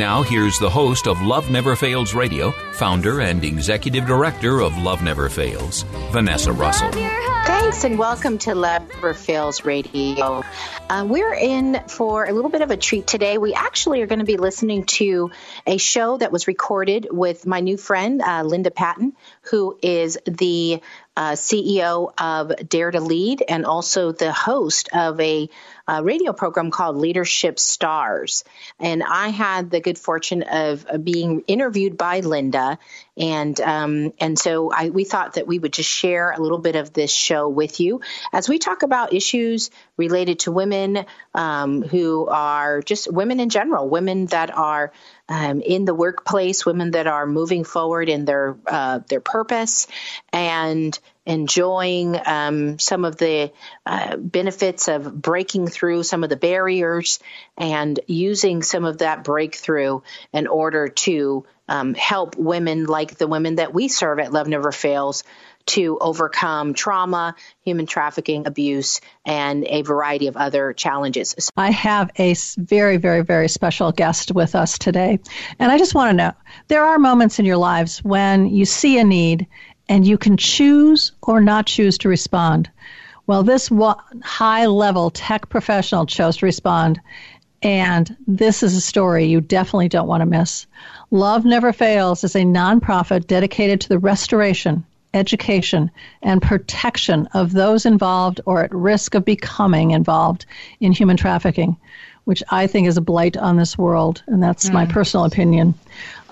Now, here's the host of Love Never Fails Radio, founder and executive director of Love Never Fails, Vanessa Russell. Thanks and welcome to Love Never Fails Radio. Uh, we're in for a little bit of a treat today. We actually are going to be listening to a show that was recorded with my new friend, uh, Linda Patton, who is the uh, CEO of Dare to Lead and also the host of a uh, radio program called Leadership Stars. And I had the good fortune of uh, being interviewed by Linda, and um, and so I, we thought that we would just share a little bit of this show with you as we talk about issues related to women um, who are just women in general, women that are um, in the workplace, women that are moving forward in their uh, their purpose, and enjoying um, some of the uh, benefits of breaking through some of the barriers and using some of that breakthrough in order to um, help women like the women that we serve at Love Never Fails to overcome trauma, human trafficking, abuse, and a variety of other challenges. I have a very, very, very special guest with us today. And I just want to know there are moments in your lives when you see a need and you can choose or not choose to respond. Well, this high level tech professional chose to respond. And this is a story you definitely don't want to miss. Love Never Fails is a nonprofit dedicated to the restoration, education, and protection of those involved or at risk of becoming involved in human trafficking, which I think is a blight on this world. And that's my personal opinion.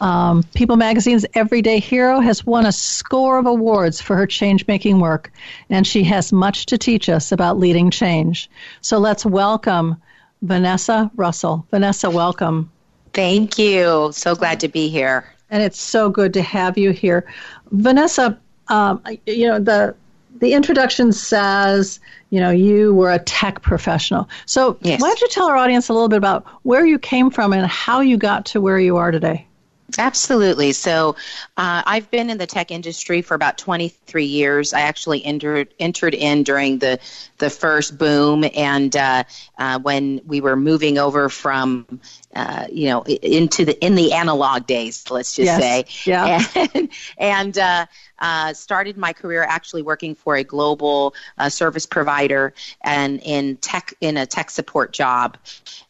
Um, People Magazine's Everyday Hero has won a score of awards for her change making work, and she has much to teach us about leading change. So let's welcome Vanessa Russell. Vanessa, welcome. Thank you. So glad to be here. And it's so good to have you here. Vanessa, um, you know, the the introduction says, you know, you were a tech professional. So Yes. why don't you tell our audience a little bit about where you came from and how you got to where you are today? Absolutely. So, uh, I've been in the tech industry for about 23 years. I actually entered entered in during the the first boom, and uh, uh, when we were moving over from, uh, you know, into the in the analog days. Let's just Yes. say, Yeah. and, and uh, uh, started my career actually working for a global uh, service provider and in tech in a tech support job.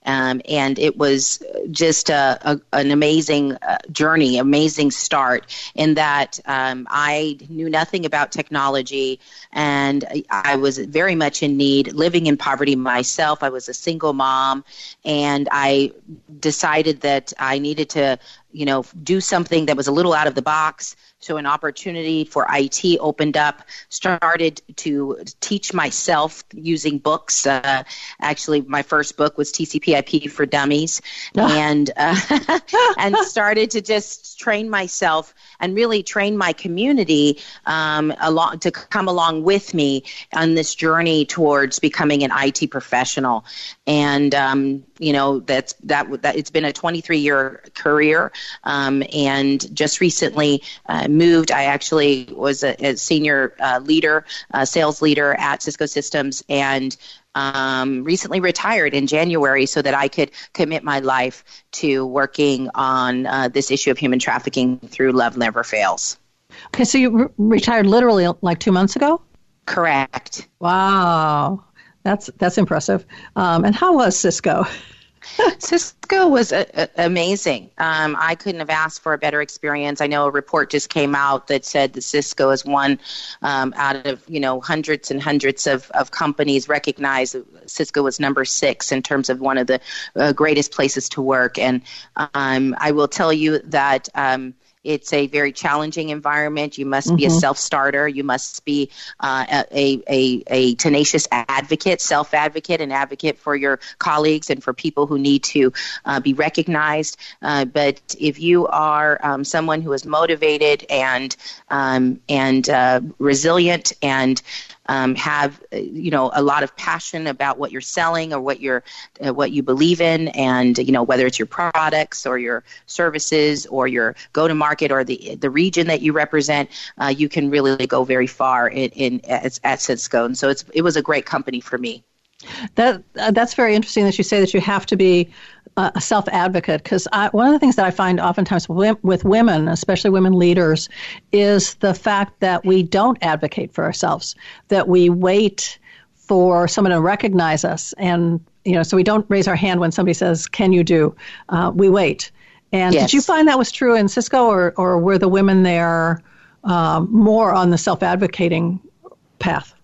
Um, and it was just a, a, an amazing uh, journey, amazing start in that um, I knew nothing about technology and I- I was very much in need, living in poverty myself. I was a single mom and I decided that I needed to you know, do something that was a little out of the box. So an opportunity for IT opened up. Started to teach myself using books. Uh, actually, my first book was TCP/IP for Dummies, and uh, and started to just train myself and really train my community um, along to come along with me on this journey towards becoming an IT professional. And um, you know that's that that it's been a 23 year career, um, and just recently uh, moved. I actually was a, a senior uh, leader, uh, sales leader at Cisco Systems, and um, recently retired in January so that I could commit my life to working on uh, this issue of human trafficking through Love Never Fails. Okay, so you re- retired literally like two months ago. Correct. Wow, that's that's impressive. Um, and how was Cisco? Cisco was a, a, amazing. Um, I couldn't have asked for a better experience. I know a report just came out that said that Cisco is one um, out of you know hundreds and hundreds of, of companies recognized. Cisco was number six in terms of one of the uh, greatest places to work. And um, I will tell you that. It's a very challenging environment. You must mm-hmm. be a mm-hmm. self starter. You must be uh, a, a, a tenacious advocate, self advocate, and advocate for your colleagues and for people who need to uh, be recognized. Uh, but if you are um, someone who is motivated and um, and uh, resilient and um, have uh, you know a lot of passion about what you're selling or what you're uh, what you believe in, and you know whether it's your products or your services or your go to market or the the region that you represent, uh, you can really go very far in, in at, at Cisco. And so it's it was a great company for me. That uh, that's very interesting that you say that you have to be a self advocate because one of the things that I find oftentimes with women, especially women leaders, is the fact that we don't advocate for ourselves, that we wait for someone to recognize us, and you know, so we don't raise our hand when somebody says, "Can you do?" Uh, we wait. And yes. did you find that was true in Cisco, or or were the women there um, more on the self advocating path?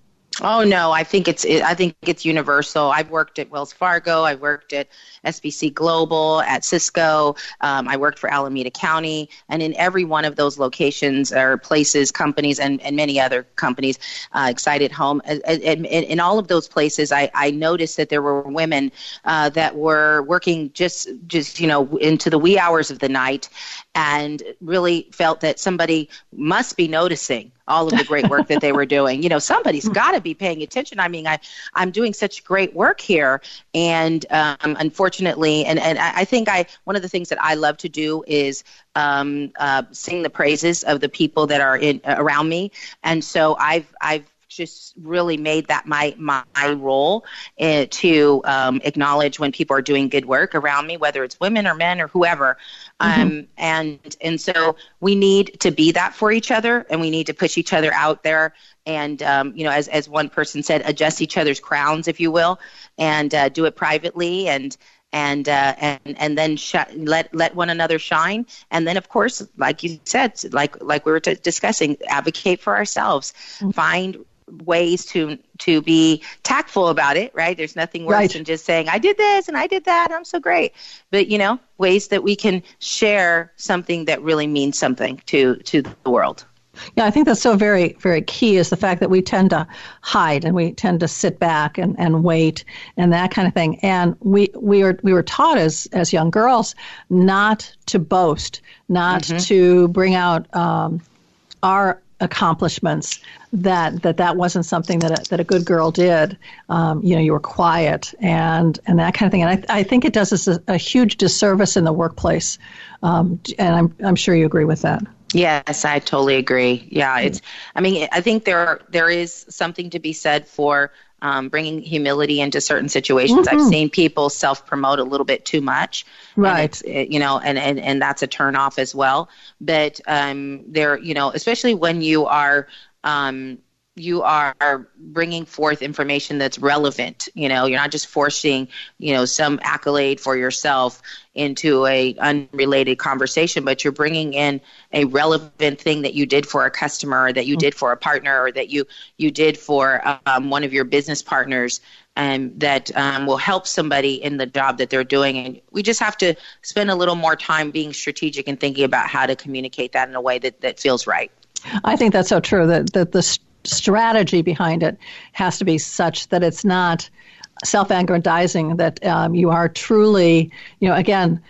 Oh no, I think it's it, I think it's universal. I've worked at Wells Fargo. I worked at SBC Global, at Cisco. Um, I worked for Alameda County, and in every one of those locations or places, companies, and, and many other companies, uh, Excite@Home, in, in all of those places, I, I noticed that there were women uh, that were working just just you know into the wee hours of the night, and really felt that somebody must be noticing all of the great work that they were doing. You know, somebody's got to be paying attention. I mean, I, I'm doing such great work here. And um, unfortunately, and, and I think I, one of the things that I love to do is um, uh, sing the praises of the people that are in, around me. And so I've, I've, just really made that my my role uh, to um, acknowledge when people are doing good work around me, whether it's women or men or whoever. Mm-hmm. Um, and and so we need to be that for each other, and we need to push each other out there. And um, you know, as as one person said, adjust each other's crowns, if you will, and uh, do it privately and and uh, and and then sh- let let one another shine. And then, of course, like you said, like like we were t- discussing, advocate for ourselves. Mm-hmm. Find ways to to be tactful about it right there's nothing worse right. than just saying i did this and i did that i'm so great but you know ways that we can share something that really means something to to the world yeah, I think that's so very, very key is the fact that we tend to hide and we tend to sit back and, and wait and that kind of thing. And we we were we were taught as as young girls not to boast, not mm-hmm. to bring out um, our accomplishments that that that wasn't something that a, that a good girl did. Um, you know you were quiet and and that kind of thing. And I, I think it does us a, a huge disservice in the workplace. Um, and I'm I'm sure you agree with that. Yes I totally agree. Yeah it's I mean I think there there is something to be said for um, bringing humility into certain situations. Mm-hmm. I've seen people self promote a little bit too much, right? It, you know, and, and and that's a turn off as well. But um, there, you know, especially when you are um, you are bringing forth information that's relevant you know you're not just forcing you know some accolade for yourself into a unrelated conversation but you're bringing in a relevant thing that you did for a customer or that you did for a partner or that you you did for um, one of your business partners and that um, will help somebody in the job that they're doing. And we just have to spend a little more time being strategic and thinking about how to communicate that in a way that, that feels right. I think that's so true. That that the strategy behind it has to be such that it's not self-aggrandizing. That um, you are truly, you know, again,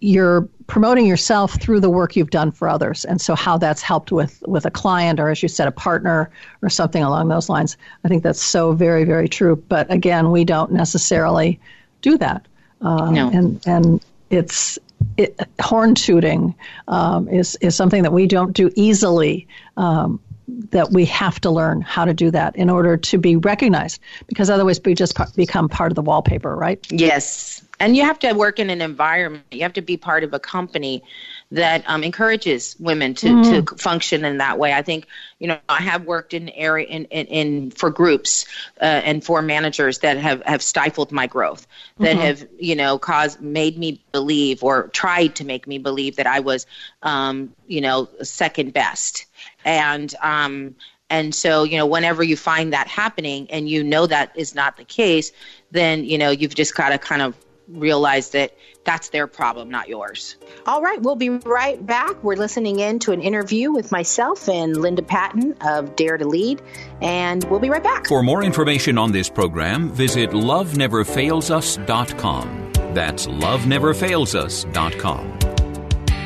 you're promoting yourself through the work you've done for others and so how that's helped with with a client or as you said a partner or something along those lines i think that's so very very true but again we don't necessarily do that uh, no. and and it's it, horn tooting um, is is something that we don't do easily um, that we have to learn how to do that in order to be recognized because otherwise we just become part of the wallpaper right yes and you have to work in an environment you have to be part of a company that um, encourages women to, mm. to function in that way i think you know i have worked in area in, in, in for groups uh, and for managers that have, have stifled my growth that mm-hmm. have you know caused made me believe or tried to make me believe that i was um, you know second best and um, and so you know whenever you find that happening and you know that is not the case then you know you've just got to kind of realize that that's their problem, not yours. All right, we'll be right back. We're listening in to an interview with myself and Linda Patton of Dare to Lead, and we'll be right back. For more information on this program, visit loveneverfailsus.com. That's loveneverfailsus.com.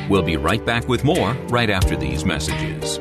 We'll be right back with more right after these messages.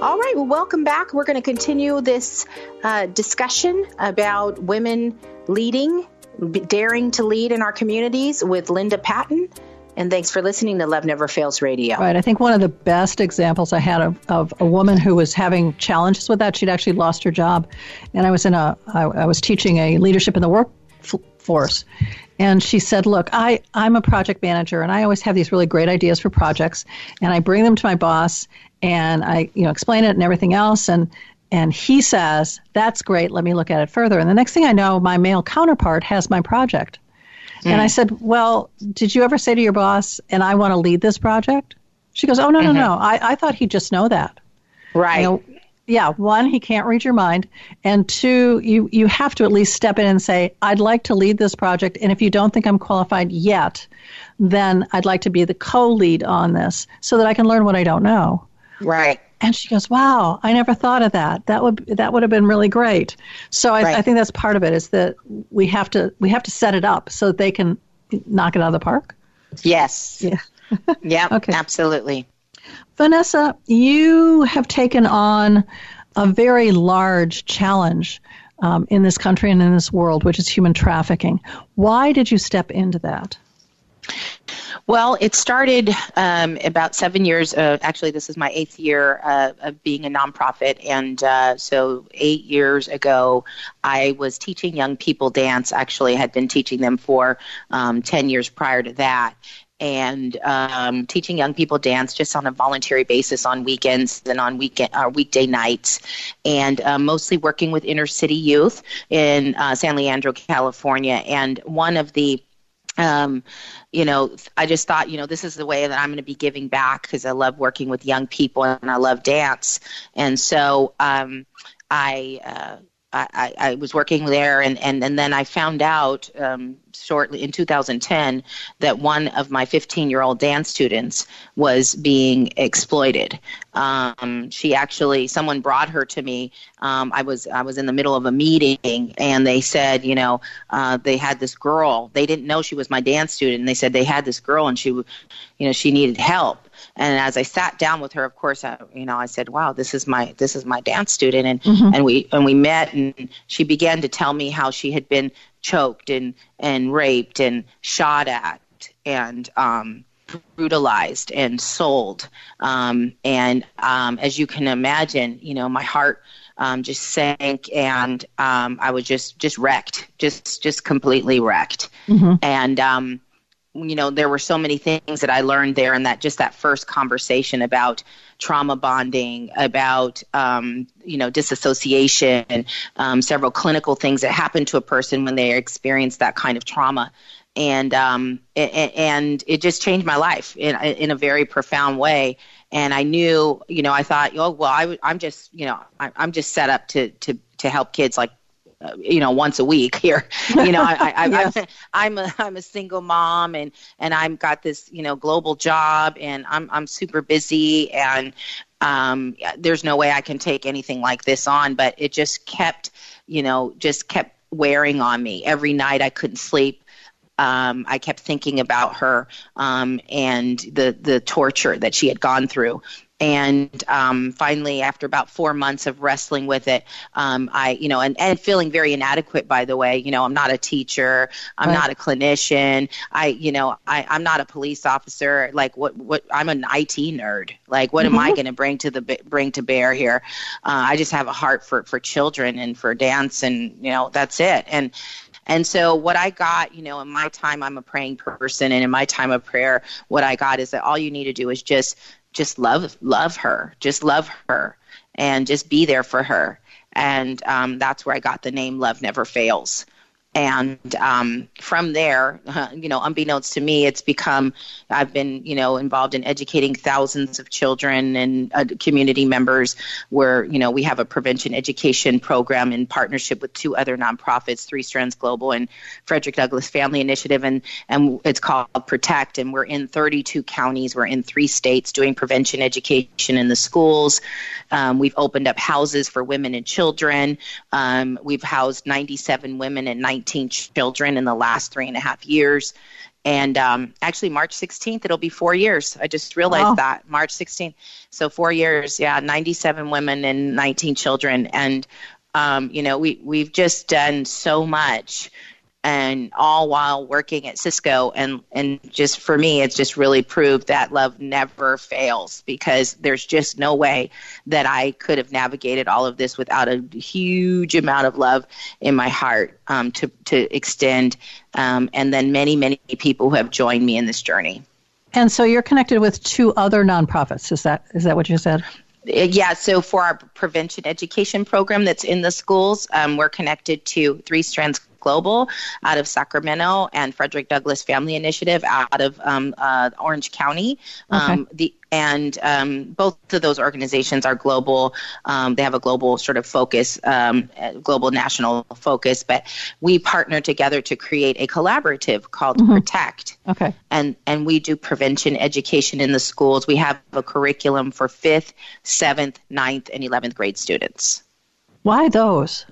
All right, well, welcome back. We're going to continue this uh, discussion about women leading, daring to lead in our communities with Linda Patton. And thanks for listening to Love Never Fails Radio. Right. I think one of the best examples I had of, of a woman who was having challenges with that, she'd actually lost her job. And I was in a, I, I was teaching a leadership in the workforce. And she said, Look, I, I'm a project manager and I always have these really great ideas for projects. And I bring them to my boss and I, you know, explain it and everything else. And and he says, "That's great. Let me look at it further." And the next thing I know, my male counterpart has my project. Mm. And I said, "Well, did you ever say to your boss, and I want to lead this project?" She goes, "Oh no, mm-hmm. no, no. I, I thought he'd just know that." Right. You know, yeah. One, he can't read your mind, and two, you you have to at least step in and say, "I'd like to lead this project, and if you don't think I'm qualified yet, then I'd like to be the co-lead on this, so that I can learn what I don't know." Right. And she goes, "Wow, I never thought of that. That would that would have been really great." So I, right. I think that's part of it is that we have to we have to set it up so that they can knock it out of the park. Yes. Yeah. yeah. Okay. Absolutely. Vanessa, you have taken on a very large challenge um, in this country and in this world, which is human trafficking. Why did you step into that? Well, it started um, about seven years. Uh, actually, this is my eighth year uh, of being a nonprofit, and uh, so eight years ago, I was teaching young people dance. Actually, I had been teaching them for um, ten years prior to that, and um, teaching young people dance just on a voluntary basis on weekends and on weekend uh, weekday nights, and uh, mostly working with inner city youth in uh, San Leandro, California. And one of the um, you know, I just thought, you know, this is the way that I'm going to be giving back because I love working with young people and I love dance. And so um, I uh, I, I, was working there, and, and, and then I found out um, shortly in 2010 that one of my 15 year old dance students was being exploited. Um, she actually, someone brought her to me. Um, I was I was in the middle of a meeting, and they said, you know, uh, they had this girl. They didn't know she was my dance student, and they said they had this girl, and she, you know, she needed help and as I sat down with her, of course, I, you know, I said, "Wow, this is my this is my dance student," and mm-hmm. and we and we met, and she began to tell me how she had been choked and and raped and shot at and um, brutalized and sold. Um, and um, as you can imagine, you know, my heart um, just sank, and um, I was just just wrecked, just just completely wrecked. Mm-hmm. And um, you know there were so many things that i learned there and that just that first conversation about trauma bonding about um, you know disassociation um, several clinical things that happen to a person when they experience that kind of trauma. And um, and it just changed my life in in a very profound way. And i knew you know i thought oh well I, i'm just you know I, i'm just set up to to to help kids like you know once a week here. You know I, I, yes. I'm, I'm a i'm a single mom and and i've got this you know global job and i'm i'm super busy and um there's no way i can take anything like this on but it just kept you know just kept wearing on me. Every night i couldn't sleep. Um, I kept thinking about her um, and the the torture that she had gone through and um, finally after about four months of wrestling with it um, i you know and, and feeling very inadequate by the way you know i'm not a teacher i'm right. not a clinician i you know I, i'm not a police officer like what what i'm an it nerd like what mm-hmm. am i mm-hmm. going to bring to the bring to bear here uh, i just have a heart for for children and for dance and you know that's it and and so, what I got, you know, in my time, I'm a praying person, and in my time of prayer, what I got is that all you need to do is just just love love her just love her and just be there for her. And um, that's where i got the name love never fails and um, from there, you know, unbeknownst to me, it's become I've been, you know, involved in educating thousands of children and uh, community members. Where you know we have a prevention education program in partnership with two other nonprofits, Three Strands Global and Frederick Douglass Family Initiative, and and it's called Protect. And we're in 32 counties. We're in three states doing prevention education in the schools. Um, we've opened up houses for women and children. Um, we've housed 97 women and 19 19 children in the last three and a half years. And um, actually, March 16th, it'll be four years. I just realized wow. that March 16th. So four years, yeah, 97 women and 19 children. And um, you know, we we've just done so much and all while working at Cisco and and just for me it's just really proved that love never fails because there's just no way that I could have navigated all of this without a huge amount of love in my heart um, to to extend um, and then many many people who have joined me in this journey. And so you're connected with two other nonprofits. Is that is that what you said? Yeah, so for our prevention education program that's in the schools, um, we're connected to Three Strands Global out of Sacramento and Frederick Douglass Family Initiative out of um, uh, Orange County. Um, the and um, both of those organizations are global. Um, they have a global sort of focus, um, global national focus. But we partner together to create a collaborative called mm-hmm. Protect. Okay. And and we do prevention education in the schools. We have a curriculum for fifth, seventh, ninth, and eleventh grade students. Why those?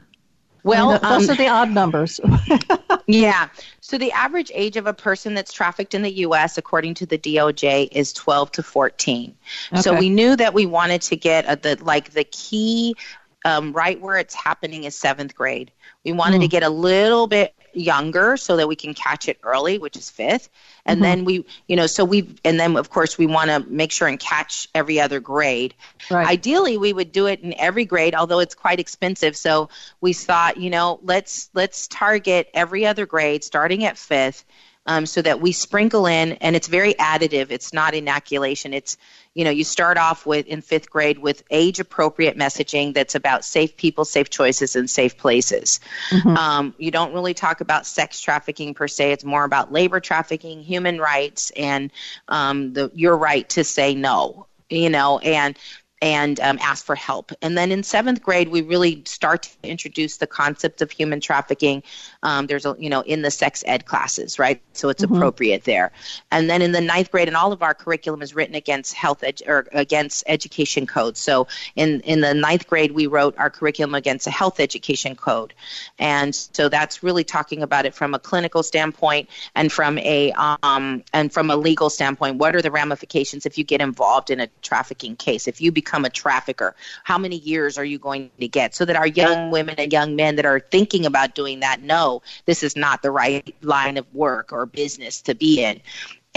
Well, I those um, are the odd numbers. yeah. So the average age of a person that's trafficked in the U.S., according to the DOJ, is 12 to 14. Okay. So we knew that we wanted to get a, the like the key um, right where it's happening is seventh grade. We wanted mm. to get a little bit younger so that we can catch it early, which is fifth. And mm-hmm. then we, you know, so we, and then of course we want to make sure and catch every other grade. Right. Ideally, we would do it in every grade, although it's quite expensive. So we thought, you know, let's let's target every other grade starting at fifth. Um, so that we sprinkle in, and it's very additive. It's not inoculation. It's you know you start off with in fifth grade with age appropriate messaging that's about safe people safe choices and safe places mm-hmm. um, you don't really talk about sex trafficking per se it's more about labor trafficking human rights and um, the your right to say no you know and and um, ask for help. And then in seventh grade, we really start to introduce the concept of human trafficking. Um, there's a, you know, in the sex ed classes, right? So it's Mhm. appropriate there. And then in the ninth grade, and all of our curriculum is written against health ed- or against education codes. So in in the ninth grade, we wrote our curriculum against a health education code, and so that's really talking about it from a clinical standpoint and from a um, and from a legal standpoint. What are the ramifications if you get involved in a trafficking case? If you become a trafficker, how many years are you going to get? So that our young women and young men that are thinking about doing that know this is not the right line of work or business to be in.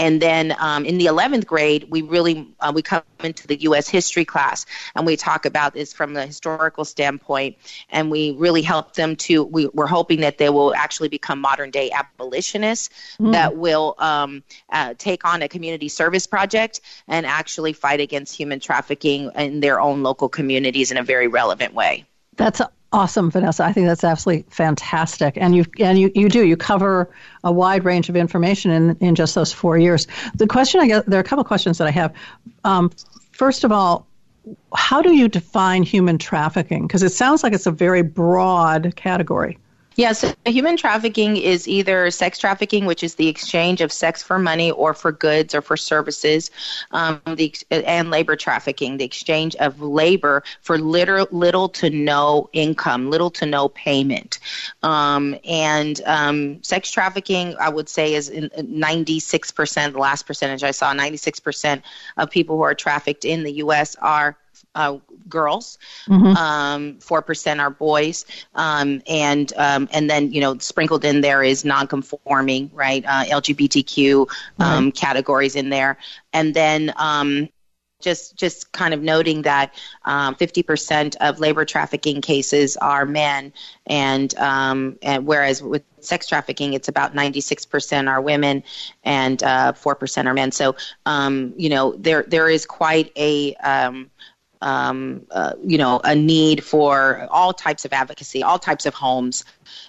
And then um, in the 11th grade, we really uh, we come into the U.S. history class and we talk about this from the historical standpoint, and we really help them to. We, we're hoping that they will actually become modern day abolitionists Mm. that will um, uh, take on a community service project and actually fight against human trafficking in their own local communities in a very relevant way. That's awesome, Vanessa. I think that's absolutely fantastic. And you and you, you do you cover a wide range of information in, in just those four years. The question I get there are a couple of questions that I have. Um, first of all, how do you define human trafficking? Because it sounds like it's a very broad category. Yes, human trafficking is either sex trafficking, which is the exchange of sex for money or for goods or for services, um, the, and labor trafficking, the exchange of labor for little, little to no income, little to no payment. Um, and um, sex trafficking, I would say, is in 96%, the last percentage I saw, 96% of people who are trafficked in the U.S. are uh, girls. Mhm. Um, Four percent are boys, um, and um, and then you know sprinkled in there is non-conforming, right? Uh, LGBTQ um, categories in there, and then. Um, just, just kind of noting that um, 50% of labor trafficking cases are men, and, um, and whereas with sex trafficking, it's about 96% are women and uh, 4% are men. So, um, you know, there there is quite a um, uh, you know, a need for all types of advocacy, all types of homes,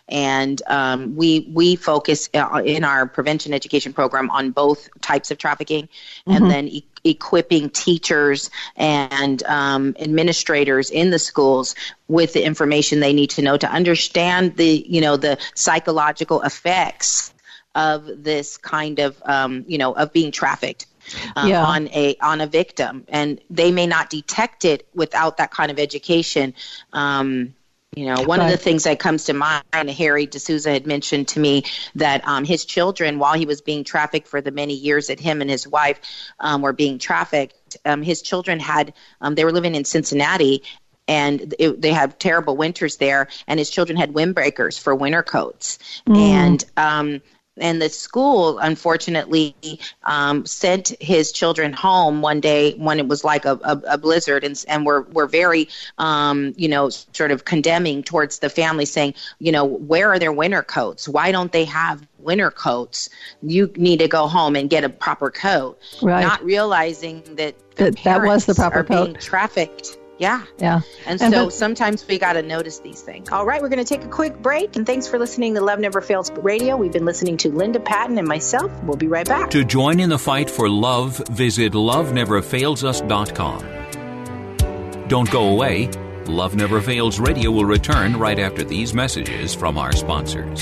and um, we we focus uh, in our prevention education program on both types of trafficking, Mhm. and then e- equipping teachers and um, administrators in the schools with the information they need to know to understand the you know the psychological effects of this kind of um, you know of being trafficked um, Yeah. on a on a victim, and they may not detect it without that kind of education. Um, you know, one of the things that comes to mind, Harry D'Souza had mentioned to me that um, his children, while he was being trafficked for the many years that him and his wife um, were being trafficked, um, his children had, um, they were living in Cincinnati and it, they have terrible winters there, and his children had windbreakers for winter coats. Mm. And um, and the school unfortunately um, sent his children home one day when it was like a, a, a blizzard and, and were, were very um, you know sort of condemning towards the family saying you know where are their winter coats why don't they have winter coats you need to go home and get a proper coat Right. not realizing that the That- that was the proper coat. trafficked yeah Yeah. and, And so the- sometimes we got to notice these things All right, we're going to take a quick break, and thanks for listening to Love Never Fails Radio. We've been listening to Linda Patton and myself. We'll be right back. To join in the fight for love, visit loveneverfailsus.com. Don't go away. Love Never Fails Radio will return right after these messages from our sponsors.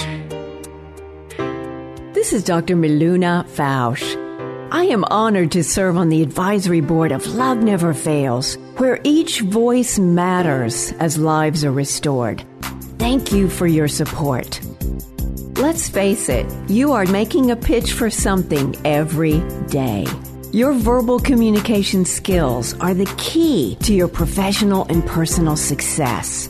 This is Dr. Miluna Fausch. I am honored to serve on the advisory board of Love Never Fails, where each voice matters as lives are restored. Thank you for your support. Let's face it, you are making a pitch for something every day. Your verbal communication skills are the key to your professional and personal success.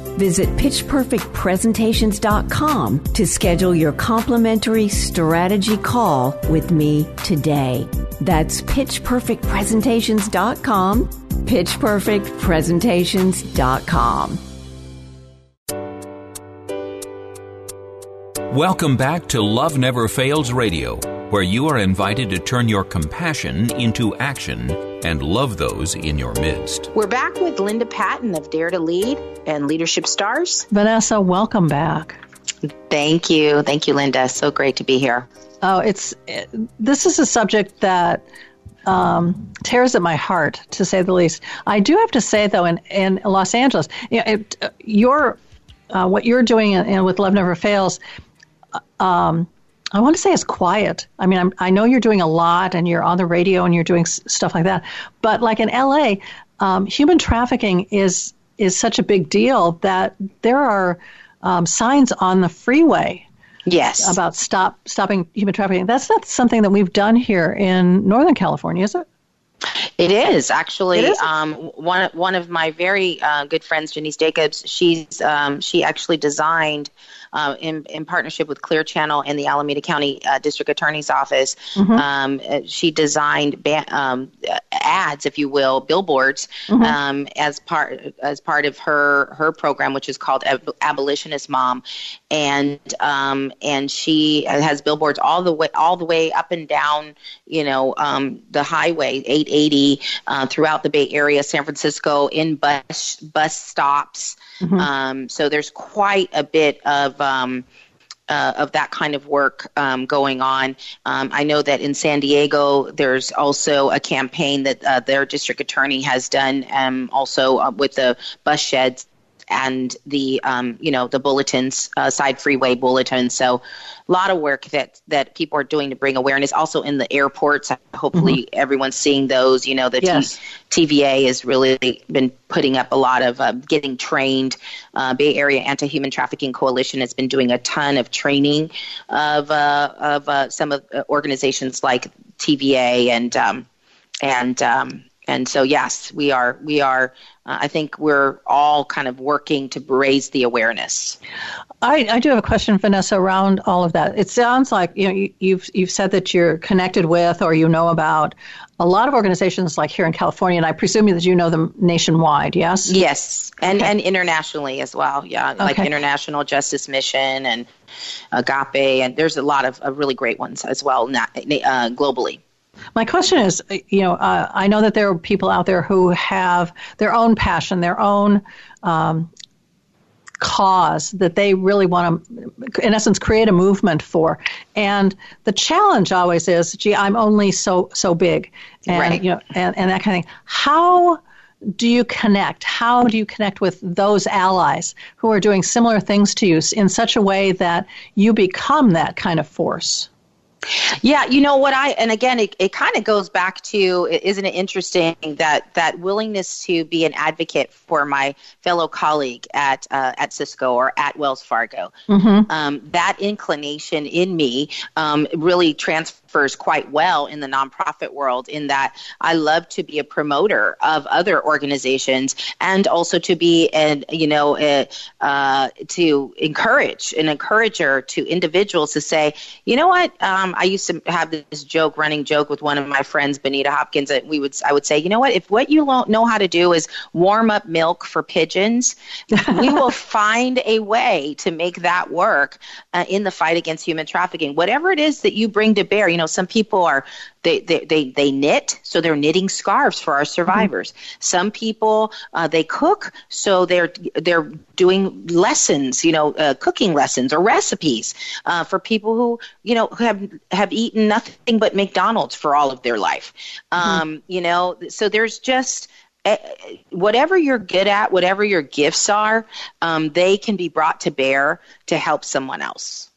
Visit pitchperfectpresentations.com to schedule your complimentary strategy call with me today. That's pitchperfectpresentations.com, pitchperfectpresentations.com. Welcome back to Love Never Fails Radio. Where you are invited to turn your compassion into action and love those in your midst. We're back with Linda Patton of Dare to Lead and Leadership Stars. Vanessa, welcome back. Thank you. Thank you, Linda. So great to be here. Oh, it's this is a subject that um, tears at my heart, to say the least. I do have to say, though, in, in Los Angeles, you know, it, your uh, what you're doing in, in, with Love Never Fails. Um, I want to say it's quiet. I mean, I'm, i know you're doing a lot, and you're on the radio, and you're doing s- stuff like that. But like in LA, um, human trafficking is is such a big deal that there are um, signs on the freeway Yes. About stop stopping human trafficking. That's not something that we've done here in Northern California, is it? It is actually It is? Um, one one of my very uh, good friends, Janice Jacobs. She's um, she actually designed uh, in in partnership with Clear Channel and the Alameda County uh, District Attorney's Office. Mhm. Um, uh, she designed ba- um, ads, if you will, billboards Mhm. um, as part as part of her her program, which is called Ab- Abolitionist Mom, and um, and she has billboards all the way all the way up and down, you know, um, the highway 880 uh, throughout the Bay Area, San Francisco, in bus bus stops. Mhm. Um, so there's quite a bit of um, uh, of that kind of work um, going on. Um, I know that in San Diego, there's also a campaign that uh, their district attorney has done, um, also uh, with the bus sheds and the um, you know the bulletins, uh, side freeway bulletins. So a lot of work that that people are doing to bring awareness. Also in the airports, hopefully everyone's seeing those. You know the T- TVA has really been putting up a lot of uh, getting trained. Uh, Bay Area Anti Human Trafficking Coalition has been doing a ton of training of uh, of uh, some of uh, organizations like TVA and um, and um, and so yes, we are we are. Uh, I think we're all kind of working to raise the awareness. I, I do have a question, Vanessa, around all of that. It sounds like you know you, you've you've said that you're connected with or you know about a lot of organizations like here in California, and I presume that you know them nationwide. Yes. Yes, and and internationally as well. Yeah, like International Justice Mission and Agape, and there's a lot of, of really great ones as well, not, uh, globally. My question is, uh, you know, uh, I know that there are people out there who have their own passion, their own um, cause that they really want to, in essence, create a movement for. And the challenge always is, gee, I'm only so so big, and Right. you know, and, and that kind of thing. How do you connect? How do you connect with those allies who are doing similar things to you in such a way that you become that kind of force? Yeah, you know what I and again it, it kind of goes back to isn't it interesting that that willingness to be an advocate for my fellow colleague at uh, at Cisco or at Wells Fargo. Mm-hmm. Um, that inclination in me um, really transfers quite well in the nonprofit world. In that I love to be a promoter of other organizations and also to be an you know a, uh, to encourage an encourager to individuals to say, you know what, um, I used to have this joke, running joke with one of my friends, Benita Hopkins. That we would I would say, you know what, if what you lo- know how to do is warm up milk for pigeons, we will find a way to make that work uh, in the fight against human trafficking. Whatever it is that you bring to bear, you know, some people are they they they, they knit, so they're knitting scarves for our survivors. Some people uh, they cook, so they're they're doing lessons, you know, uh, cooking lessons or recipes uh, for people who you know who have have eaten nothing but McDonald's for all of their life. Um, You know, so there's just eh, whatever you're good at, whatever your gifts are, um, they can be brought to bear to help someone else.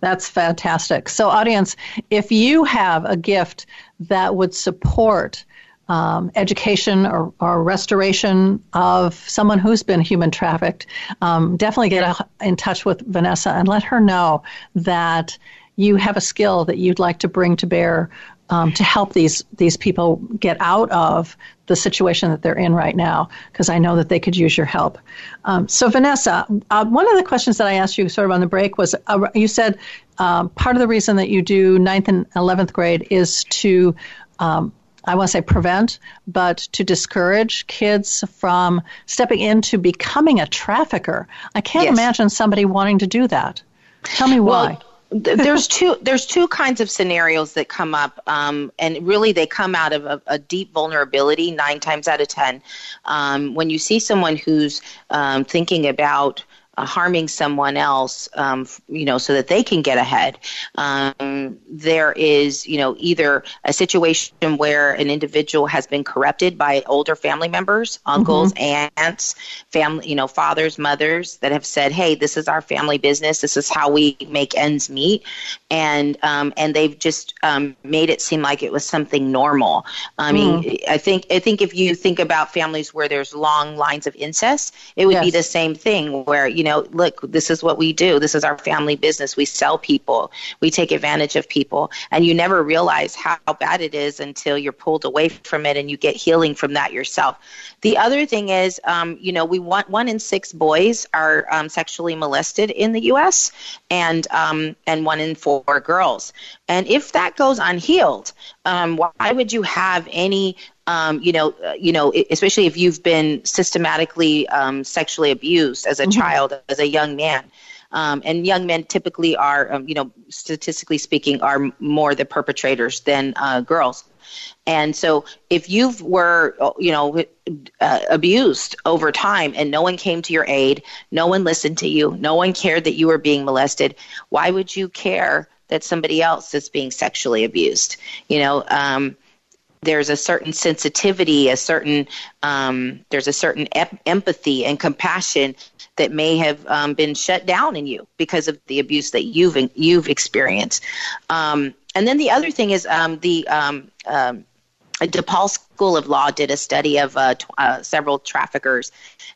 That's fantastic. So, audience, if you have a gift that would support um, education or, or restoration of someone who's been human trafficked, um, definitely get in touch with Vanessa and let her know that you have a skill that you'd like to bring to bear um, to help these these people get out of the situation that they're in right now. Because I know that they could use your help. Um, so Vanessa, uh, one of the questions that I asked you sort of on the break was uh, you said um, part of the reason that you do ninth and eleventh grade is to um, I want to say prevent, but to discourage kids from stepping into becoming a trafficker. I can't Yes. imagine somebody wanting to do that. Tell me why. Well, there's two there's two kinds of scenarios that come up um, and really they come out of a, a, deep vulnerability nine times out of ten. Um, when you see someone who's um, thinking about harming someone else, um, you know, so that they can get ahead. Um, there is, you know, either a situation where an individual has been corrupted by older family members, uncles, mm-hmm. aunts, family, you know, fathers, mothers that have said, "Hey, this is our family business. This is how we make ends meet," and um, and they've just um, made it seem like it was something normal. I mean, mm. I think I think if you think about families where there's long lines of incest, it would yes. be the same thing where you know know, look, this is what we do. This is our family business. We sell people. We take advantage of people. And you never realize how bad it is until you're pulled away from it and you get healing from that yourself. The other thing is, um, you know, we want one in six boys are um, sexually molested in the U.S. and um, and one in four girls. And if that goes unhealed, um, why would you have any um, you know, uh, you know, especially if you've been systematically um, sexually abused as a mm-hmm. child, as a young man. Um, and young men typically are, um, you know, statistically speaking, are more the perpetrators than uh, girls. And so, if you were, uh, you know, uh, abused over time and no one came to your aid, no one listened to you, no one cared that you were being molested, why would you care that somebody else is being sexually abused? You know, um, there's a certain sensitivity, a certain um, there's a certain ep- empathy and compassion that may have um, been shut down in you because of the abuse that you've you've experienced. Um, and then the other thing is um, the um, um, DePaul School of Law did a study of uh, t- uh, several traffickers,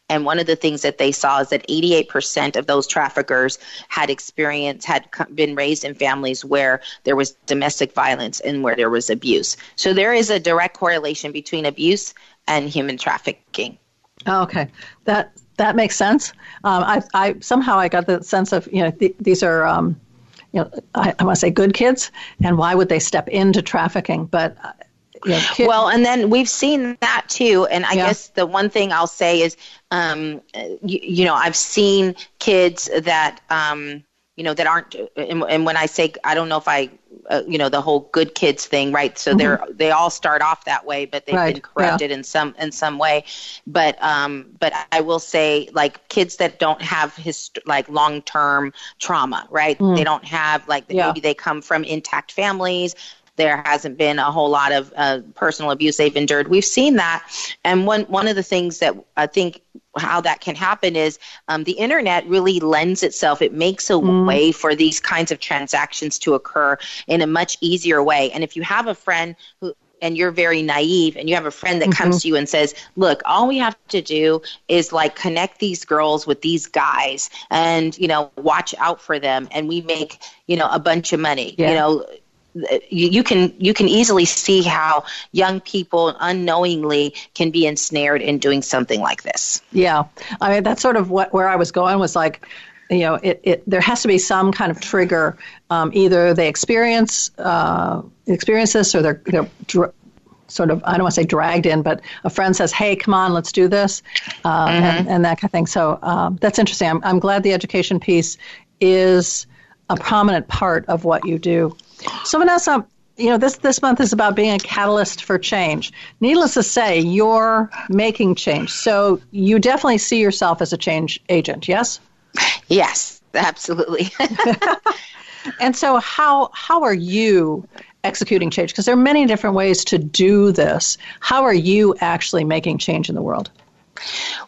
and one of the things that they saw is that 88% of those traffickers had experience, had been raised in families where there was domestic violence and where there was abuse. So there is a direct correlation between abuse and human trafficking. Oh, okay, that that makes sense. Um, I, I somehow I got the sense of you know th- these are. Um, you know, I, I want to say good kids, and why would they step into trafficking? But uh, well, and then we've seen that too. And I yeah. guess the one thing I'll say is, um, you, you, know, I've seen kids that, um, you know, that aren't, and, and, when I say, I don't know if I, uh, you know, the whole good kids thing, right? So mm-hmm. they're, they all start off that way, but they've right. been corrupted yeah. in some, in some way. But, um, but I will say like kids that don't have his, like long-term trauma, right? Mm. They don't have like, yeah. maybe they come from intact families there hasn't been a whole lot of uh, personal abuse they've endured. We've seen that, and one one of the things that I think how that can happen is um, the internet really lends itself it makes a mm. way for these kinds of transactions to occur in a much easier way and if you have a friend who and you're very naive and you have a friend that mm-hmm. comes to you and says look all we have to do is like connect these girls with these guys and you know watch out for them and we make you know a bunch of money yeah. you know you, you can you can easily see how young people unknowingly can be ensnared in doing something like this. Yeah, I mean that's sort of what where I was going was like you know, it, it there has to be some kind of trigger. Um, either they experience uh, experience this, or they're, they're dr- sort of I don't want to say dragged in, but a friend says, "Hey, come on, let's do this," uh, mm-hmm. and, and, that kind of thing. So um, that's interesting. I'm, I'm glad the education piece is a prominent part of what you do. So, Vanessa, um, you know, this, this month is about being a catalyst for change. Needless to say, you're making change. So, you definitely see yourself as a change agent, yes? Yes, absolutely. and so, how, how are you executing change? Because there are many different ways to do this. How are you actually making change in the world?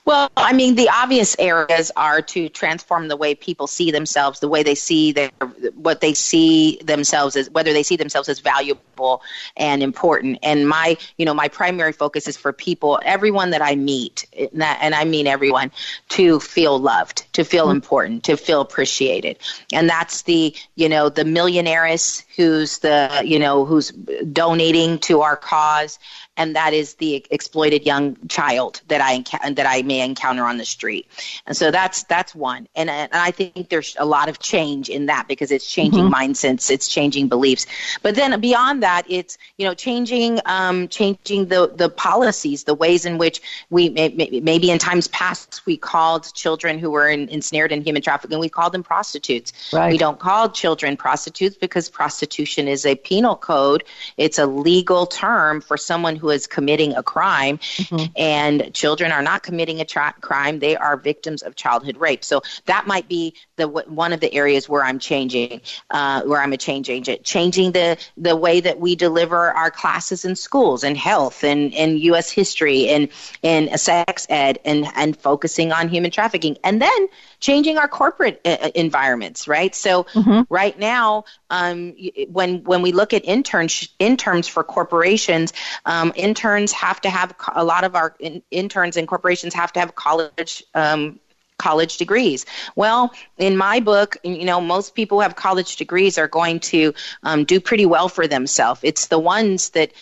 Well, I mean, the obvious areas are to transform the way people see themselves, the way they see their, what they see themselves as, whether they see themselves as valuable and important. And my, you know, my primary focus is for people, everyone that I meet, and I mean everyone, to feel loved, to feel mm-hmm. important, to feel appreciated. And that's the, you know, the millionaires who's the, you know, who's donating to our cause, and that is the exploited young child that I encounter that I may encounter on the street. And so that's that's one. And, and I think there's a lot of change in that because it's changing mm-hmm. mindsets, it's changing beliefs. But then beyond that, it's you know changing um, changing the the policies, the ways in which we may, maybe in times past we called children who were in, ensnared in human trafficking, we called them prostitutes. Right. We don't call children prostitutes because prostitution is a penal code. It's a legal term for someone who is committing a crime, mm-hmm. and children are not committing a tra- crime; they are victims of childhood rape. So that might be the one of the areas where I'm changing, uh, where I'm a change agent, changing the the way that we deliver our classes in schools and health and and U.S. history and and sex ed and and focusing on human trafficking, and then changing our corporate uh, uh environments, right? So mm-hmm. right now, um, when when we look at interns interns for corporations, um, interns have to have a lot of our in, interns and corporations have to have college um, college degrees. Well, in my book, you know, most people who have college degrees are going to um, do pretty well for themselves. It's the ones that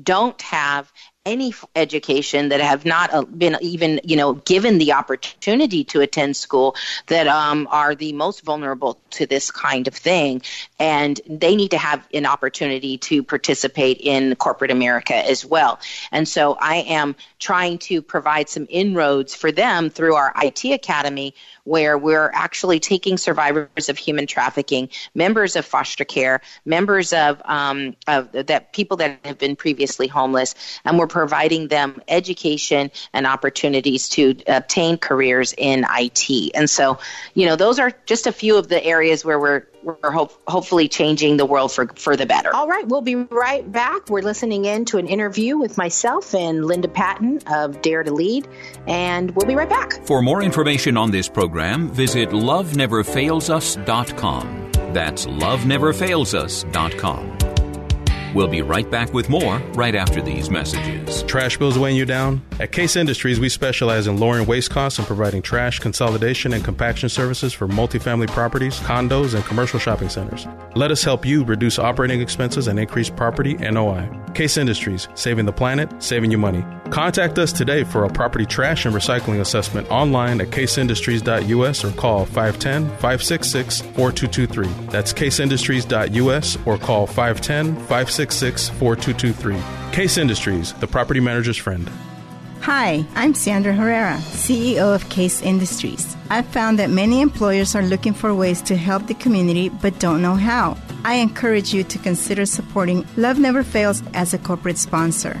don't have any education that have not uh, been even you know given the opportunity to attend school that um, are the most vulnerable to this kind of thing. And they need to have an opportunity to participate in corporate america as well. And so i am trying to provide some inroads for them through our it academy where we're actually taking survivors of human trafficking, members of foster care, members of, um, of that people that have been previously homeless, and we're providing them education and opportunities to obtain careers in IT. And so, you know, those are just a few of the areas where we're we're hope, hopefully changing the world for, for the better. All right, we'll be right back. We're listening in to an interview with myself and Linda Patton of Dare to Lead, and we'll be right back. For more information on this program, visit loveneverfailsus.com. That's loveneverfailsus.com. We'll be right back with more right after these messages. Trash bills weighing you down? At Case Industries, we specialize in lowering waste costs and providing trash consolidation and compaction services for multifamily properties, condos, and commercial shopping centers. Let us help you reduce operating expenses and increase property NOI. Case Industries, saving the planet, saving you money. Contact us today for a property trash and recycling assessment online at caseindustries.us or call 510 566 4223. That's caseindustries.us or call 510 566 4223. Case Industries, the property manager's friend. Hi, I'm Sandra Herrera, CEO of Case Industries. I've found that many employers are looking for ways to help the community but don't know how. I encourage you to consider supporting Love Never Fails as a corporate sponsor.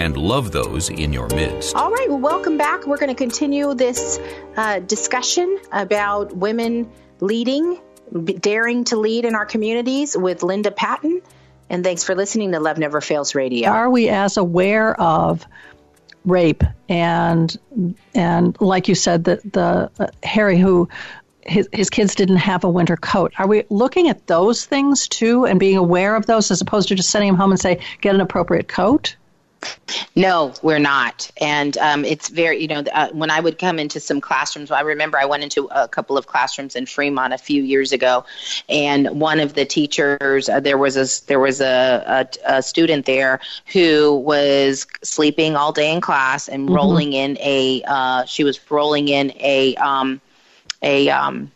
and love those in your midst. All right, well, welcome back. We're going to continue this uh, discussion about women leading, daring to lead in our communities with Linda Patton. And thanks for listening to Love Never Fails Radio. Are we as aware of rape and and like you said the the uh, Harry who his, his kids didn't have a winter coat. Are we looking at those things too and being aware of those as opposed to just sending him home and say, get an appropriate coat? No, we're not. And um, it's very, you know, uh, when I would come into some classrooms, I remember I went into a couple of classrooms in Fremont a few years ago, and one of the teachers, uh, there was a there was a, a, a, student there who was sleeping all day in class and mm-hmm. rolling in a, uh, she was rolling in a, um, a um,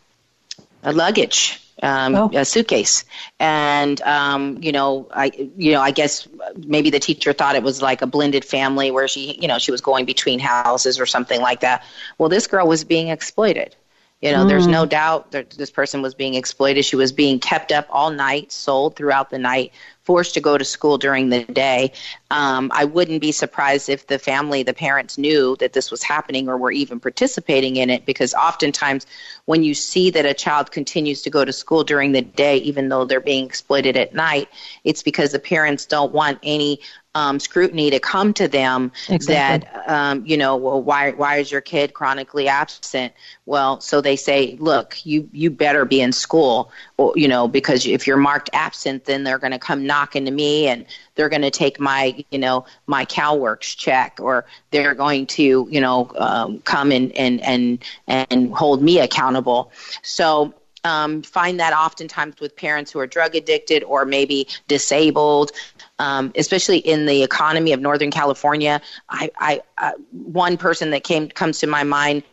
a luggage um, oh. a suitcase, and um, you know, I you know, I guess maybe the teacher thought it was like a blended family where she, you know, she was going between houses or something like that. Well, this girl was being exploited. You know, mm. there's no mm. doubt that this person was being exploited. She was being kept up all night, sold throughout the night, forced to go to school during the day. Um, I wouldn't be surprised if the family, the parents knew that this was happening or were even participating in it because oftentimes when you see that a child continues to go to school during the day, even though they're being exploited at night, it's because the parents don't want any um, scrutiny to come to them Exactly. that um, you know well why why is your kid chronically absent well so they say look you you better be in school or, you know because if you're marked absent then they're going to come knocking to me and they're going to take my you know my CalWorks check or they're going to you know um, come and and and and hold me accountable so um, find that oftentimes with parents who are drug addicted or maybe disabled, um, especially in the economy of Northern California. I, I uh, one person that came comes to my mind.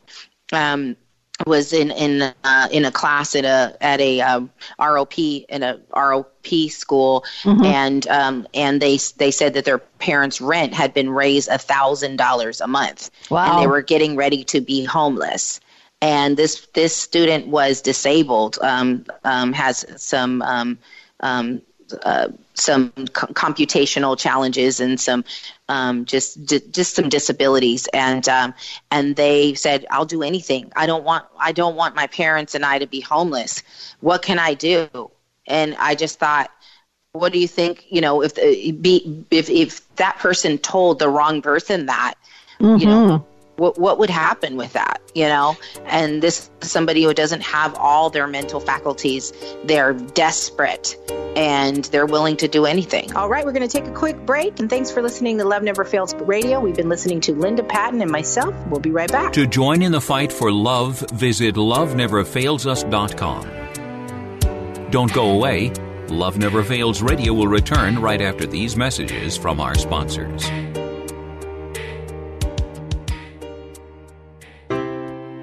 Um, was in in uh, in a class at a at a um, ROP in a ROP school, Mhm. and um, and they they said that their parents' rent had been raised a thousand dollars a month, Wow. and they were getting ready to be homeless. And this this student was disabled, um, um, has some um, um, uh, some co- computational challenges and some um, just di- just some disabilities, and um, and they said, "I'll do anything. I don't want I don't want my parents and I to be homeless. What can I do?" And I just thought, what do you think? You know, if the, be if if that person told the wrong person that, you know, what what would happen with that? You know, and this somebody who doesn't have all their mental faculties. They're desperate and they're willing to do anything. All right, we're going to take a quick break, and thanks for listening to Love Never Fails Radio. We've been listening to Linda Patton and myself. We'll be right back. To join in the fight for love, visit loveneverfailsus.com. Don't go away. Love Never Fails Radio will return right after these messages from our sponsors.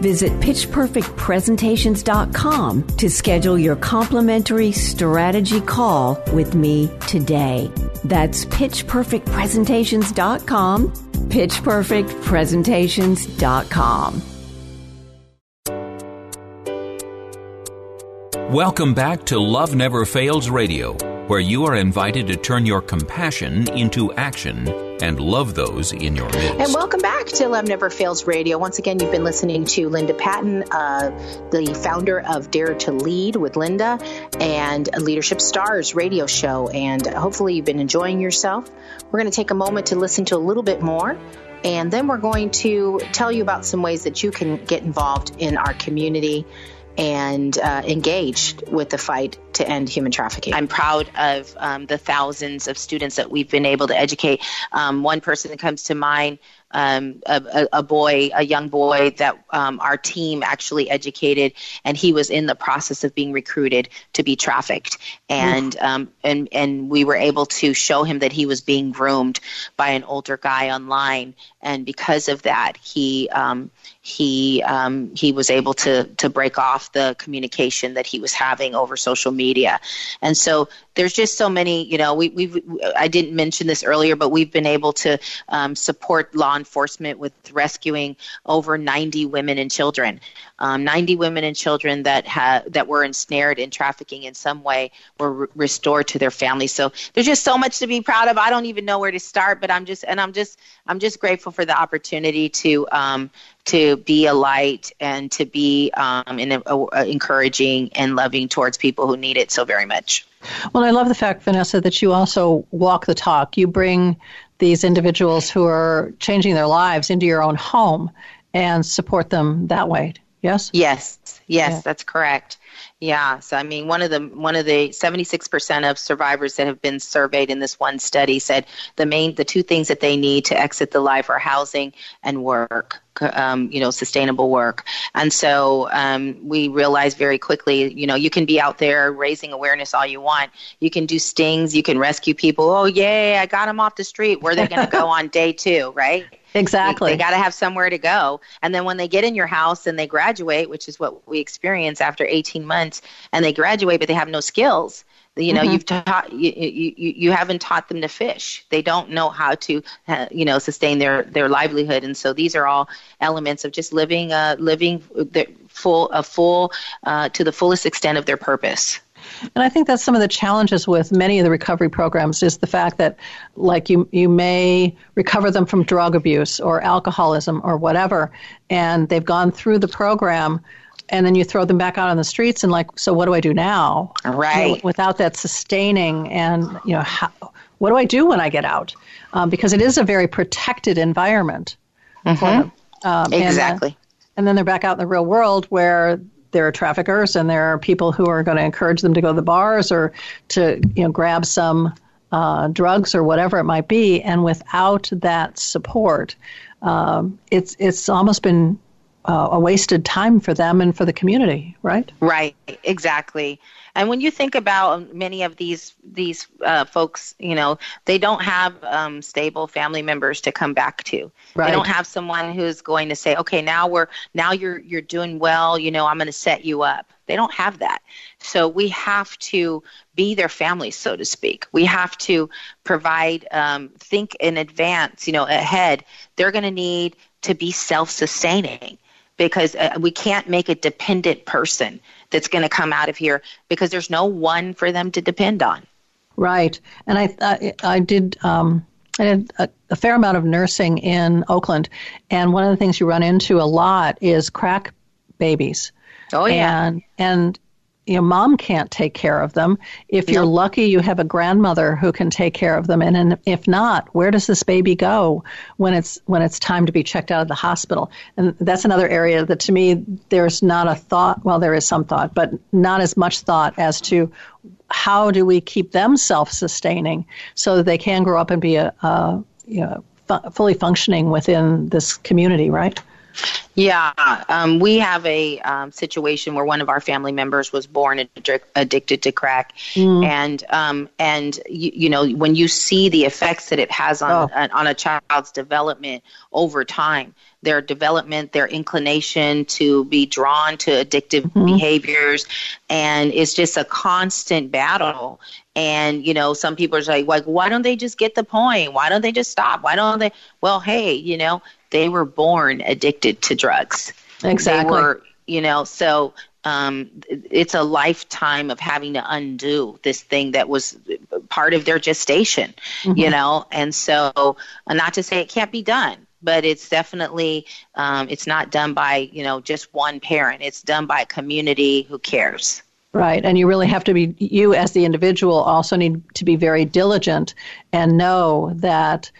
Visit pitchperfectpresentations.com to schedule your complimentary strategy call with me today. That's pitchperfectpresentations.com, pitchperfectpresentations.com. Welcome back to Love Never Fails Radio, where you are invited to turn your compassion into action and love those in your midst. And welcome back to Love Never Fails Radio. Once again, you've been listening to Linda Patton, uh, the founder of Dare to Lead with Linda and Leadership Stars radio show. And hopefully, you've been enjoying yourself. We're going to take a moment to listen to a little bit more. And then we're going to tell you about some ways that you can get involved in our community and uh, engaged with the fight to end human trafficking. I'm proud of um, the thousands of students that we've been able to educate. Um, one person that comes to mind, um, a, a, boy, a young boy that um, our team actually educated, and he was in the process of being recruited to be trafficked, and um, and and we were able to show him that he was being groomed by an older guy online, and because of that, he um, he um, he was able to to break off the communication that he was having over social media, and so there's just so many. You know, we we I didn't mention this earlier, but we've been able to um, support law enforcement with rescuing over 90 women and children. Um, 90 women and children that have that were ensnared in trafficking in some way were re- restored to their families. So there's just so much to be proud of. I don't even know where to start, but I'm just and I'm just I'm just grateful for the opportunity to um, to be a light and to be um, in a, a, encouraging and loving towards people who need it so very much. Well, I love the fact, Vanessa, that you also walk the talk. You bring these individuals who are changing their lives into your own home and support them that way. Yes. Yes, yes, Yeah. that's correct. Yeah, so I mean, one of the one of the seventy six percent of survivors that have been surveyed in this one study said the main the two things that they need to exit the life are housing and work. Um, you know, sustainable work, and so um, we realized very quickly. You know, you can be out there raising awareness all you want. You can do stings. You can rescue people. Oh, yay! I got them off the street. Where are they going to go on day two? Right? Exactly. They, got to have somewhere to go. And then when they get in your house and they graduate, which is what we experience after 18 months, and they graduate but they have no skills. You know, Mhm. you've taught you, you you you haven't taught them to fish. They don't know how to, uh, you know, sustain their their livelihood. And so these are all elements of just living uh living the full a full uh, to the fullest extent of their purpose. And I think that's some of the challenges with many of the recovery programs is the fact that, like, you, you may recover them from drug abuse or alcoholism or whatever, and they've gone through the program, and then you throw them back out on the streets, and, like, so what do I do now? Right. You know, without that sustaining, and, you know, how, what do I do when I get out? Um, because it is a very protected environment for Mhm. them. Um, and, uh, Exactly. and then they're back out in the real world where there are traffickers and there are people who are going to encourage them to go to the bars or to you know grab some uh, drugs or whatever it might be. And without that support, um, it's it's almost been uh, a wasted time for them and for the community, right? Right, exactly. And when you think about many of these these uh, folks, you know, they don't have um, stable family members to come back to. Right. They don't have someone who's going to say, "Okay, now we're now you're you're doing well. You know, I'm going to set you up." They don't have that. So we have to be their family, so to speak. We have to provide, um, think in advance, you know, ahead. They're going to need to be self-sustaining because uh, we can't make a dependent person that's going to come out of here because there's no one for them to depend on. Right. And I I, I did um, I did a, a fair amount of nursing in Oakland, and one of the things you run into a lot is crack babies. Oh yeah. And and you know, mom can't take care of them. If you're lucky, you have a grandmother who can take care of them. And, and if not, where does this baby go when it's when it's time to be checked out of the hospital? And that's another area that, to me, there's not a thought. Well, there is some thought, but not as much thought as to how do we keep them self-sustaining so that they can grow up and be a, a you know, fu- fully functioning within this community, right? Yeah, um, we have a um, situation where one of our family members was born addic- addicted to crack, Mm. and um, and you, you know when you see the effects that it has on Oh. on- on a child's development over time, their development, their inclination to be drawn to addictive Mm-hmm. behaviors, and it's just a constant battle. And you know, some people are like, like, why don't they just get the point? Why don't they just stop? Why don't they? Well, hey, you know, they were born addicted to drugs. Exactly. They were, you know, so um, it's a lifetime of having to undo this thing that was part of their gestation, you know, and so uh, not to say it can't be done. But it's definitely um, it's not done by you know just one parent. It's done by a community who cares. Right. And you really have to be, you as the individual also need to be very diligent and know that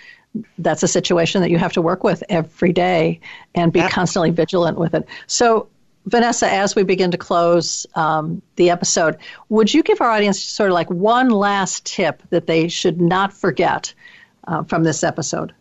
that's a situation that you have to work with every day and be constantly vigilant with it. So, Vanessa, as we begin to close um, the episode, would you give our audience sort of like one last tip that they should not forget uh, from this episode?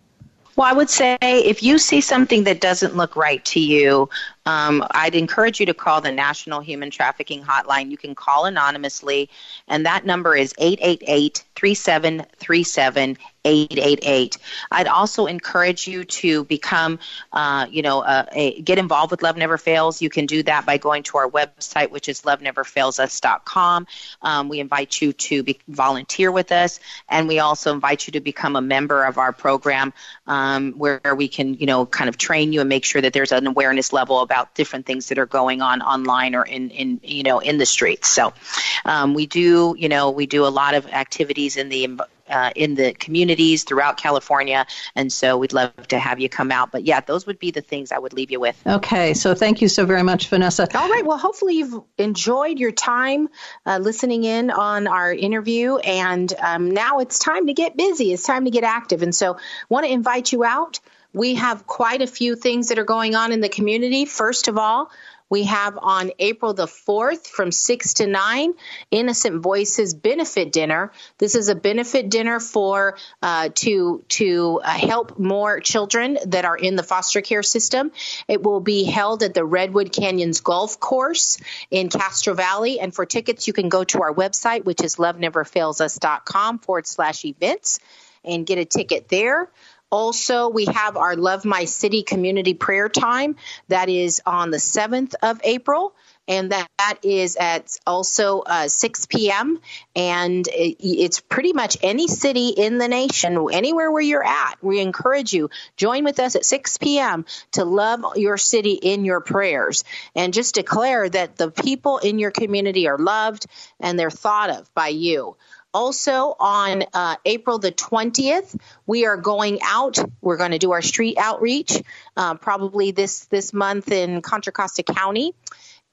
Well, I would say if you see something that doesn't look right to you, um, I'd encourage you to call the National Human Trafficking Hotline. You can call anonymously, and that number is 888 3737 888. I'd also encourage you to become, uh, you know, uh, a, get involved with Love Never Fails. You can do that by going to our website, which is loveneverfailsus.com. Um, we invite you to be, volunteer with us, and we also invite you to become a member of our program um, where we can, you know, kind of train you and make sure that there's an awareness level about different things that are going on online or in, in you know, in the streets. So um, we do, you know, we do a lot of activities in the uh, in the communities throughout California, and so we'd love to have you come out. But yeah, those would be the things I would leave you with. Okay. So, thank you so very much, Vanessa. All right. Well, hopefully you've enjoyed your time uh, listening in on our interview, and um, now it's time to get busy. It's time to get active, and so want to invite you out. We have quite a few things that are going on in the community. First of all, We have on April the 4th from 6 to 9, Innocent Voices Benefit Dinner. This is a benefit dinner for uh, to to uh, help more children that are in the foster care system. It will be held at the Redwood Canyons Golf Course in Castro Valley. And for tickets, you can go to our website, which is loveneverfailsus.com forward slash events and get a ticket there. Also, we have our Love My City community prayer time that is on the 7th of April. And that, that is at also uh, 6 p.m. And it, it's pretty much any city in the nation, anywhere where you're at. We encourage you, join with us at 6 p.m. to love your city in your prayers and just declare that the people in your community are loved and they're thought of by you. Also, on uh, April the 20th, we are going out. We're going to do our street outreach, uh, probably this this month in Contra Costa County.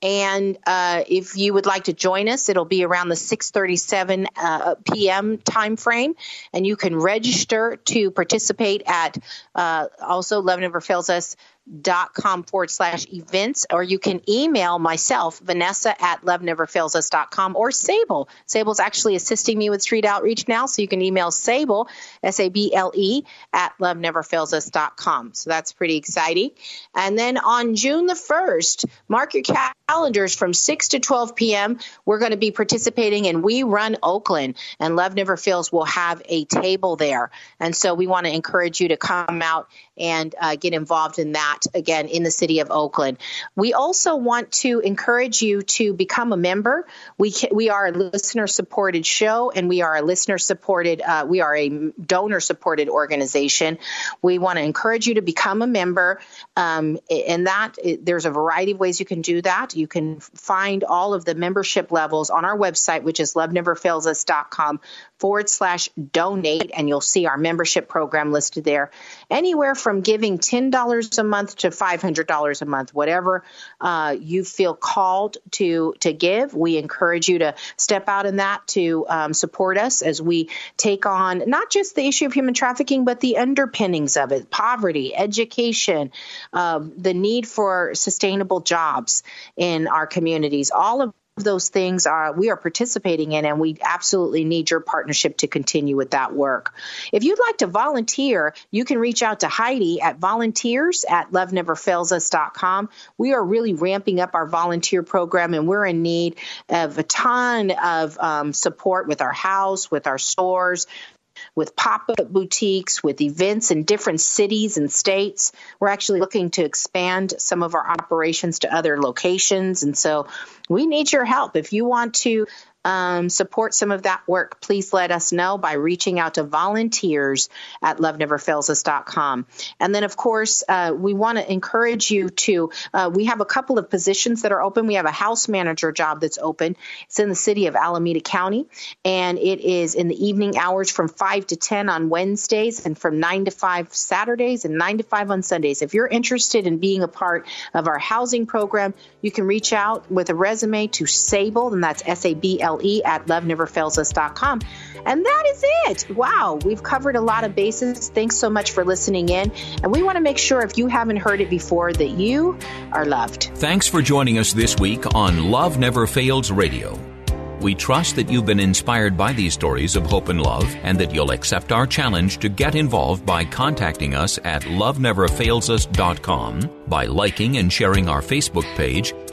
And uh, if you would like to join us, it'll be around the 6:37 uh, p.m. time frame, and you can register to participate at uh, also Love Never Fails Us dot com forward slash events, or you can email myself, Vanessa at loveneverfailsus.com or Sable. Sable's actually assisting me with street outreach now, so you can email Sable, S A B L E, at loveneverfailsus.com. So that's pretty exciting. And then on June the 1st, mark your calendars from 6 to 12 p.m. We're going to be participating in We Run Oakland, and Love Never Fails will have a table there. And so we want to encourage you to come out and uh, get involved in that again in the city of Oakland. We also want to encourage you to become a member. We can, we are a listener supported show and we are a listener supported uh, we are a donor supported organization. We want to encourage you to become a member, um, and that there's a variety of ways you can do that. You can find all of the membership levels on our website, which is loveneverfailsus.com forward slash donate, and you'll see our membership program listed there. Anywhere from giving $10 a month to $500 a month, whatever uh, you feel called to, to give, we encourage you to step out in that to um, support us as we take on not just the issue of human trafficking, but the underpinnings of it poverty, education, uh, the need for sustainable jobs in our communities. All of those things are we are participating in and we absolutely need your partnership to continue with that work. If you'd like to volunteer you can reach out to heidi at volunteers at loveneverfailsus.com we are really ramping up our volunteer program and we're in need of a ton of um, support with our house with our stores with pop up boutiques, with events in different cities and states. We're actually looking to expand some of our operations to other locations. And so we need your help. If you want to um, support some of that work, please let us know by reaching out to volunteers at loveneverfailsus.com. And then, of course, uh, we want to encourage you to, uh, we have a couple of positions that are open. We have a house manager job that's open. It's in the city of Alameda County, and it is in the evening hours from 5 to 10 on Wednesdays and from 9 to 5 Saturdays and 9 to 5 on Sundays. If you're interested in being a part of our housing program, you can reach out with a resume to Sable, and that's S A B L E at loveneverfailsus.com. And that is it. Wow, we've covered a lot of bases. Thanks so much for listening in. And we want to make sure if you haven't heard it before that you are loved. Thanks for joining us this week on Love Never Fails Radio. We trust that you've been inspired by these stories of hope and love and that you'll accept our challenge to get involved by contacting us at loveneverfailsus.com, by liking and sharing our Facebook page,